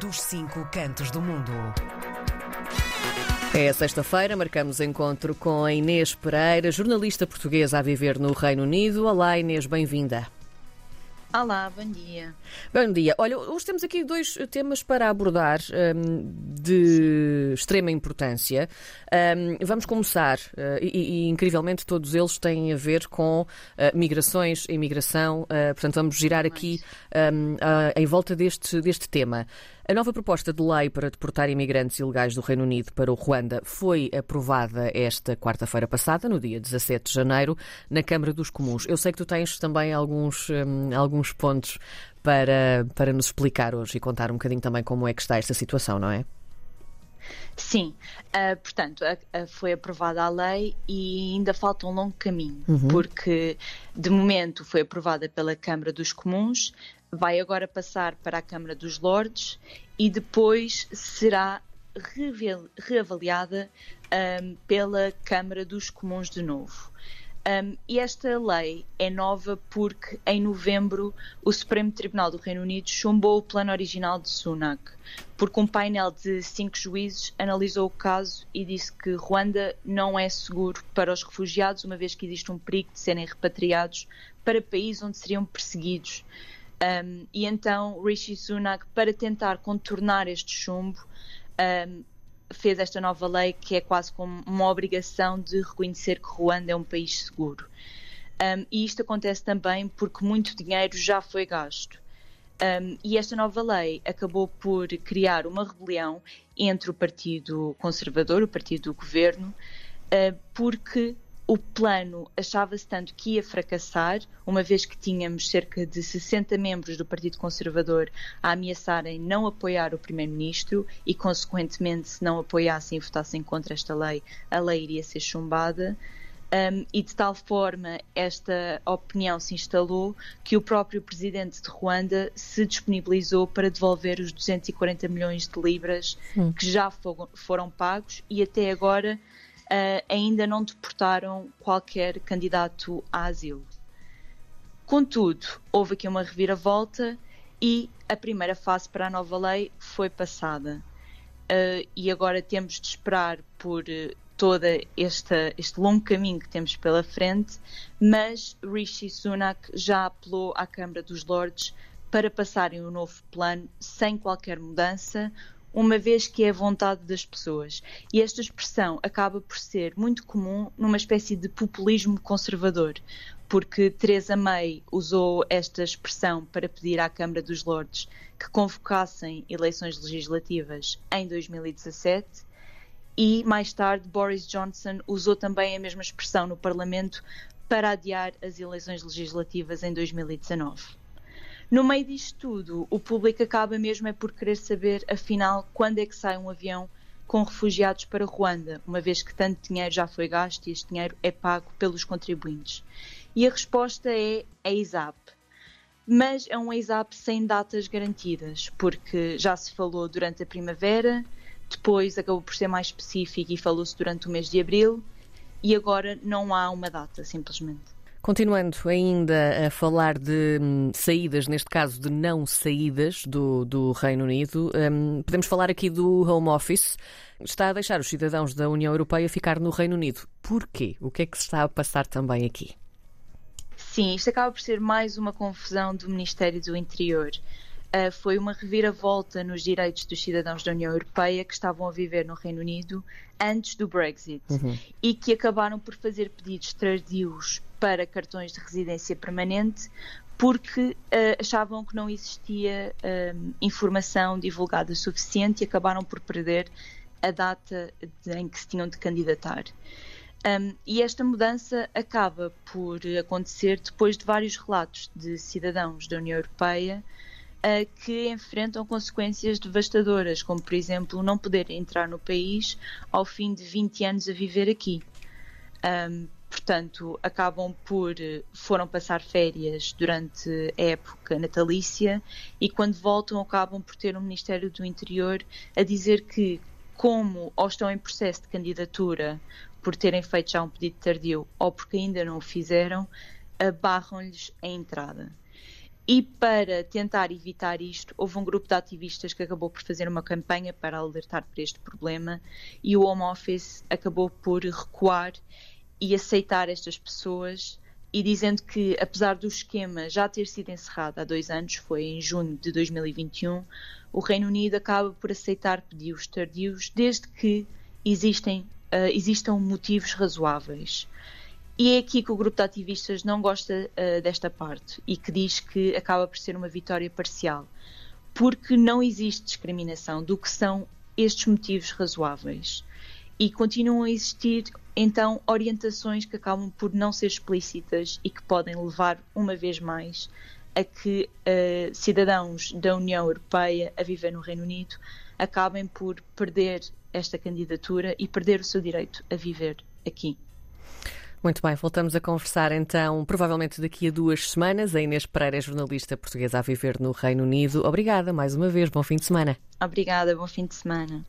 dos cinco cantos do mundo. É sexta-feira, marcamos encontro com a Inês Pereira, jornalista portuguesa a viver no Reino Unido. Olá, Inês, bem-vinda. Olá, bom dia. Bom dia. Olha, hoje temos aqui dois temas para abordar um, de extrema importância. Um, vamos começar, uh, e, e, incrivelmente todos eles têm a ver com uh, migrações, imigração, uh, portanto vamos girar aqui um, em volta deste, deste tema. A nova proposta de lei para deportar imigrantes ilegais do Reino Unido para o Ruanda foi aprovada esta quarta-feira passada, no dia 17 de janeiro, na Câmara dos Comuns. Eu sei que tu tens também alguns, um, alguns pontos para, para nos explicar hoje e contar um bocadinho também como é que está esta situação, não é? Sim, uh, portanto, a, a, foi aprovada a lei e ainda falta um longo caminho, uhum. porque de momento foi aprovada pela Câmara dos Comuns, vai agora passar para a Câmara dos Lordes e depois será reavaliada um, pela Câmara dos Comuns de novo. Um, e esta lei é nova porque, em novembro, o Supremo Tribunal do Reino Unido chumbou o plano original de Sunak, porque um painel de cinco juízes analisou o caso e disse que Ruanda não é seguro para os refugiados, uma vez que existe um perigo de serem repatriados para países onde seriam perseguidos. Um, e então Rishi Sunak, para tentar contornar este chumbo, um, fez esta nova lei que é quase como uma obrigação de reconhecer que Ruanda é um país seguro. Um, e isto acontece também porque muito dinheiro já foi gasto. Um, e esta nova lei acabou por criar uma rebelião entre o Partido Conservador, o Partido do Governo, uh, porque o plano achava-se tanto que ia fracassar, uma vez que tínhamos cerca de 60 membros do Partido Conservador a ameaçarem não apoiar o Primeiro-Ministro e, consequentemente, se não apoiassem e votassem contra esta lei, a lei iria ser chumbada. Um, e de tal forma esta opinião se instalou que o próprio presidente de Ruanda se disponibilizou para devolver os 240 milhões de libras hum. que já foram pagos e até agora uh, ainda não deportaram qualquer candidato a asilo. Contudo, houve aqui uma reviravolta e a primeira fase para a nova lei foi passada. Uh, e agora temos de esperar por uh, todo este, este longo caminho que temos pela frente, mas Rishi Sunak já apelou à Câmara dos Lordes para passarem o um novo plano sem qualquer mudança, uma vez que é a vontade das pessoas. E esta expressão acaba por ser muito comum numa espécie de populismo conservador, porque Theresa May usou esta expressão para pedir à Câmara dos Lordes que convocassem eleições legislativas em 2017 e mais tarde Boris Johnson usou também a mesma expressão no Parlamento para adiar as eleições legislativas em 2019. No meio disto tudo, o público acaba mesmo é por querer saber, afinal, quando é que sai um avião com refugiados para Ruanda, uma vez que tanto dinheiro já foi gasto e este dinheiro é pago pelos contribuintes. E a resposta é a ISAP. Mas é um ISAP sem datas garantidas, porque já se falou durante a primavera, depois acabou por ser mais específico e falou-se durante o mês de abril, e agora não há uma data, simplesmente. Continuando ainda a falar de hum, saídas, neste caso de não saídas do, do Reino Unido, hum, podemos falar aqui do Home Office. Está a deixar os cidadãos da União Europeia ficar no Reino Unido. Porquê? O que é que se está a passar também aqui? Sim, isto acaba por ser mais uma confusão do Ministério do Interior. Uh, foi uma reviravolta nos direitos dos cidadãos da União Europeia que estavam a viver no Reino Unido antes do Brexit uhum. e que acabaram por fazer pedidos tardios para cartões de residência permanente porque uh, achavam que não existia uh, informação divulgada suficiente e acabaram por perder a data em que se tinham de candidatar. Um, e esta mudança acaba por acontecer depois de vários relatos de cidadãos da União Europeia uh, que enfrentam consequências devastadoras, como por exemplo não poder entrar no país ao fim de 20 anos a viver aqui. Um, portanto, acabam por foram passar férias durante a época natalícia e quando voltam acabam por ter um Ministério do Interior a dizer que como ou estão em processo de candidatura por terem feito já um pedido tardio ou porque ainda não o fizeram, barram-lhes a entrada. E para tentar evitar isto, houve um grupo de ativistas que acabou por fazer uma campanha para alertar para este problema e o Home Office acabou por recuar e aceitar estas pessoas e dizendo que, apesar do esquema já ter sido encerrado há dois anos, foi em junho de 2021, o Reino Unido acaba por aceitar pedidos tardios desde que existem, uh, existam motivos razoáveis. E é aqui que o grupo de ativistas não gosta uh, desta parte e que diz que acaba por ser uma vitória parcial, porque não existe discriminação do que são estes motivos razoáveis. E continuam a existir, então, orientações que acabam por não ser explícitas e que podem levar, uma vez mais, a que uh, cidadãos da União Europeia a viver no Reino Unido acabem por perder esta candidatura e perder o seu direito a viver aqui. Muito bem, voltamos a conversar então, provavelmente daqui a duas semanas. A Inês Pereira é jornalista portuguesa a viver no Reino Unido. Obrigada mais uma vez, bom fim de semana. Obrigada, bom fim de semana.